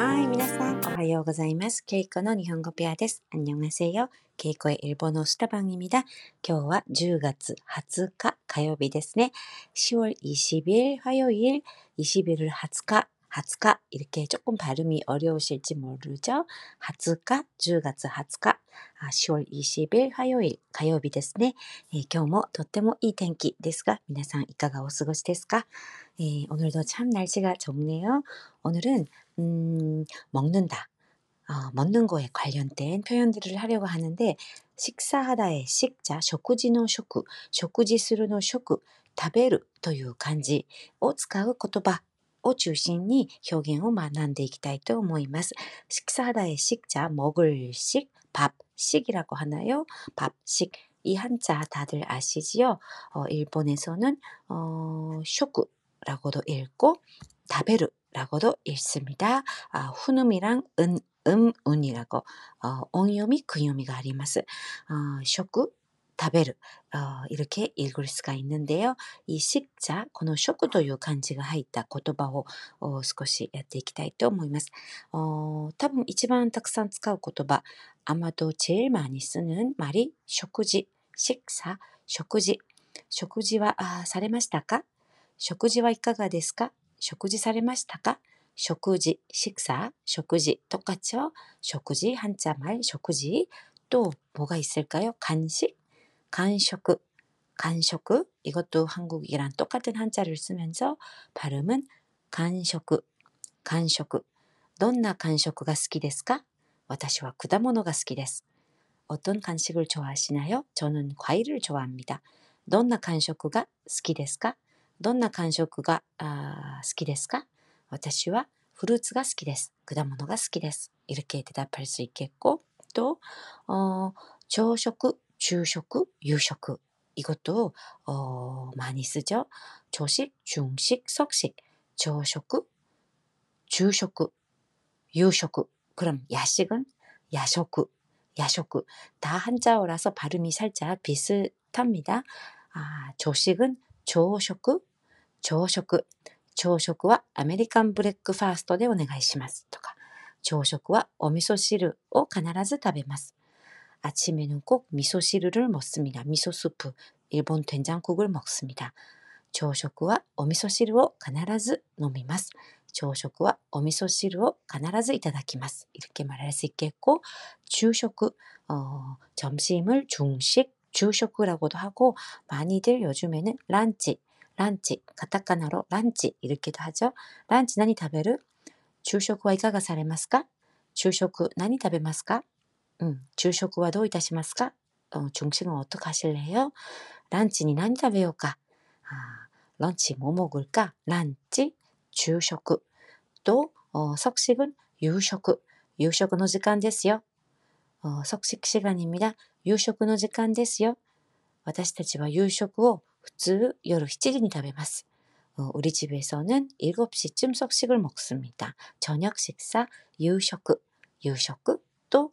はい、皆さん、おはようございます。ケイコの日本語ペアです。안녕하세요。ケイコ의 일본어 수다 방입니다. 今日は10月20日火曜日ですね. 10월 20일 화요일 20일을 20일20일 이렇게 조금 발음이 어려우실지 모르죠. 20일 10月20일 아, 10월 20일 화요일 火曜日ですね. 예, 今日もとってもいい天気ですが皆さんいかがお過ごしですか? 예, 오늘도 참 날씨가 좋네요. 오늘은 음, 먹는다. 어, 먹는 거에 관련된 표현들을 하려고 하는데 식사하다의 식자, 쇼쿠지노 쇼쿠, 쇼쿠지するの 쇼쿠, 食べるという漢字を使う言葉 を中心に表現を学んでいきたいと思います. 식사하다의 식자, 먹을 식, 밥, 식이라고 하나요? 밥, 식. 이 한자 다들 아시지요? 어, 일본에서는 어, 쇼쿠라고도 읽고 다베르 라고도 읽습니다. 아, 훈음이랑 은, 음, 운이라고 어, 옹요미, 근요미가 あります. 어, 쇼쿠, 다베르 어, 이렇게 읽을 수가 있는데요. 이 식자, この 쇼쿠 という漢字が入った言葉を어, 少しやっていきたいと思います. 어, 多分一番たくさん使う言葉, 아마도 제일 많이 쓰는 말이 쇼쿠지, 식사, 쇼쿠지. 쇼쿠지와 아, されましたか?食事はいかがですか?食事されましたか食事、식사、 食事 똑같죠? 食事 한자 말食事 또 뭐가 있을까요? 간식, 간식, 간식 이것도 한국이랑 똑같은 한자를 쓰면서 발음은 간식, 간식 どんな 간식가 好きですか?私は果物が好きです. 어떤 간식을 좋아하시나요? 저는 과일을 좋아합니다. どんな 간식가 好きですか?どんな感触が好きですか私はフルーツが好きです。果物が好きです。 이렇게 대답할 수 있겠고 또 어,朝食, 주식, 유식 이것도 어, 많이 쓰죠. 조식, 중식, 석식, 조식, 주식, 유식 그럼 야식은 야식, 야식 다 한자어라서 발음이 살짝 비슷합니다. 아, 조식은 조식, 朝食。朝食はアメリカンブレックファーストでお願いします。とか、朝食はお味噌汁を必ず食べます。 아침에는 꼭 미소시루를 먹습니다. 미소수프, 일본 된장국을 먹습니다. 조식과 오미소시루를 必ず 飲みます. 조식과 오미소시루를 必ず いただきます. 이렇게 말할 수 있겠고, 주식, 어, 점심을 중식, 주식이라고도 하고, 많이들 요즘에는 란치, ランチ、カタカナのランチ、이렇게도 하죠. ランチ何食べる昼食はいかがされますか昼食何食べますか うん、昼食はどういたしますか어 중식은 어떻게 하실래요? 란치니 何食べようか 아, 런치 뭐 먹을까? 란치, 주식. 또 어, 석식은 유식. 유식의 時間ですよ. 어, 석식 시간입니다. 유식의 時間ですよ. 私たちは夕食を 普通 夜 7時に 食べます. 어, 우리 집에서는 7시쯤 석식을 먹습니다. 저녁 식사 유식, 유식 또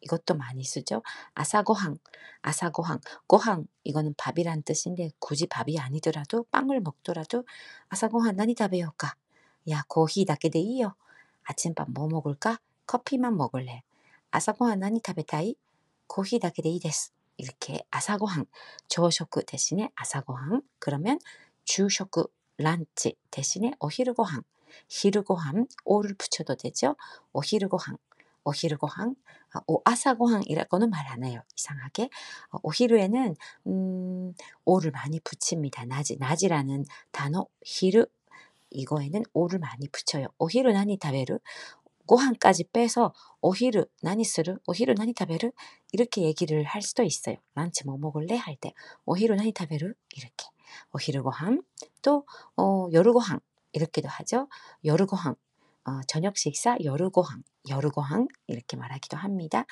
이것도 많이 쓰죠. 아사고항, 아사고항, 고항 이거는 밥이란 뜻인데 굳이 밥이 아니더라도 빵을 먹더라도 아사고항 나니 다베요까? 야 고히 다케데이요. 아침밥 뭐 먹을까? 커피만 먹을래. 아사고항 나니 타베타이? 고히 다케데이です. 이렇게 아사고항, 조식 대신에 아사고항, 그러면 주식, 란치 대신에 오히르고항, 히르고항, 오를 붙여도 되죠. 오히르고항, 오히르고항, 아, 오, 아사고항이라고는 말안 해요. 이상하게. 어, 음, 오를 많이 붙입니다. 나지, 나지라는 단어, 히르, 이거에는 오를 많이 붙여요. 오히르 나니 타베르, 고항까지 빼서 오히르 나니스르 오히르 나니 타베르 이렇게 얘기를 할 수도 있어요. 란치 뭐 먹을래 할 때 오히르 나니 타베르 이렇게 오히르 고항 또 어, 여르 고항 이렇게도 하죠. 여르 고항 어, 저녁 식사 여르고항, 여르고항 이렇게 말하기도 합니다.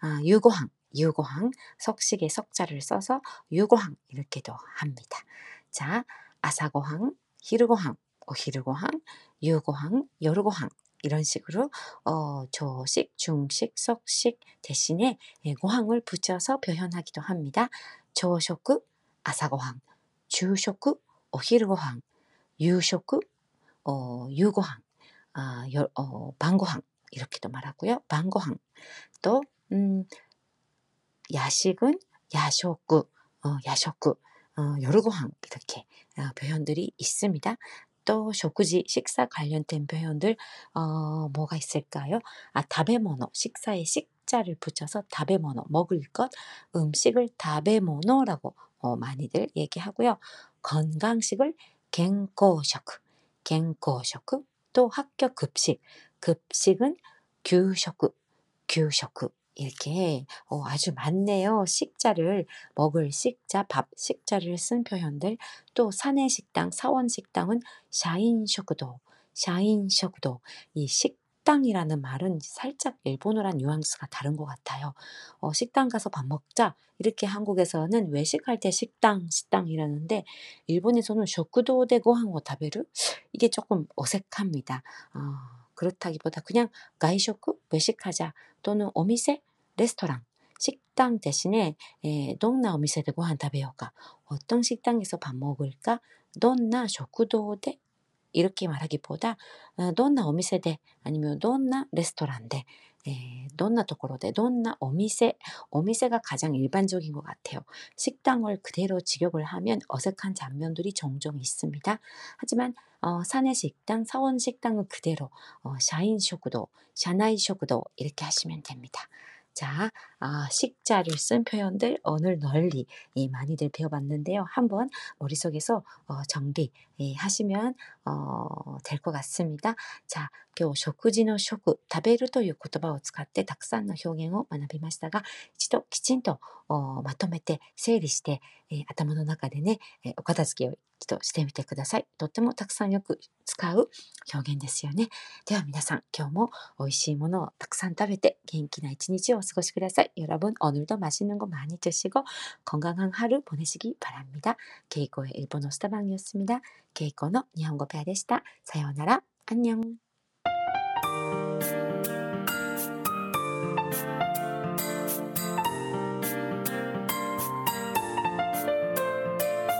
아, 유고항, 유고항, 석식의 석자를 써서 유고항 이렇게도 합니다. 자, 아사고항, 히르고항, 오히르고항, 유고항, 여르고항 이런 식으로 어, 조식, 중식, 석식 대신에 예, 고항을 붙여서 표현하기도 합니다. 조쇼크, 아사고항, 주쇼크, 오히르고항, 유쇼크, 어, 유고항, 아, 여, 어, 방고항 이렇게도 말하고요. 방고항 또 음, 야식은 야쇼크, 어, 야쇼크, 어, 여르고항 이렇게 어, 표현들이 있습니다. 또 쇼쿠지 식사 관련된 표현들 어, 뭐가 있을까요? 아 다베모노 식사에 식자를 붙여서 다베모노 먹을 것 음식을 食べ物라고 어, 많이들 얘기하고요. 건강식을 健康食 健康食 또 학교 급식. 급식은 給食 給食. 이렇게 어, 아주 많네요. 식자를 먹을 식자, 밥 식자를 쓴 표현들. 또 사내 식당, 사원 식당은 社員食堂, 社員食堂. 이 식 당이라는 말은 살짝 일본어랑 뉘앙스가 다른 것 같아요. 어, 식당 가서 밥 먹자. 이렇게 한국에서는 외식할 때 식당, 식당 이라는데 일본에서는 쇼크도데 고항 오타베르 이게 조금 어색합니다. 어, 그렇다기보다 그냥 가이쇼크? 외식하자. 또는 오미세? 레스토랑? 식당 대신에 에, 동나 오미세데 고한 타베요까 어떤 식당에서 밥 먹을까? 쇼크도데 이렇게 말하기보다 어, 돈나 오미세데 아니면 돈나 레스토랑데 예, 돈나 도코로데 돈나 오미세 오미세가 가장 일반적인 것 같아요. 식당을 그대로 직역을 하면 어색한 장면들이 종종 있습니다. 하지만 어, 사내 식당, 사원 식당은 그대로 어, 社員食堂, 社内食堂 이렇게 하시면 됩니다. 자, 아, 식자를 쓴 표현들 오늘 널리 예, 많이들 배워봤는데요. 한번 머릿속에서 어, 정리 예, 하시면 어, 될 것 같습니다. 자, 今日食事の食、食べるという言葉を使ってたくさんの表現を学びましたが、一度きちんとおまとめて整理して、えー頭の中でね、えーお片付けを一度してみてください。とってもたくさんよく使う表現ですよね。では皆さん、今日も美味しいものをたくさん食べて元気な一日をお過ごしください. 여러분 오늘도 맛있는 거 많이 드시고 건강한 하루 보내시기 바랍니다. 케이코의 일본어 스타방이었습니다. 케이코의 일본어 배아でした. 사요나라 안녕.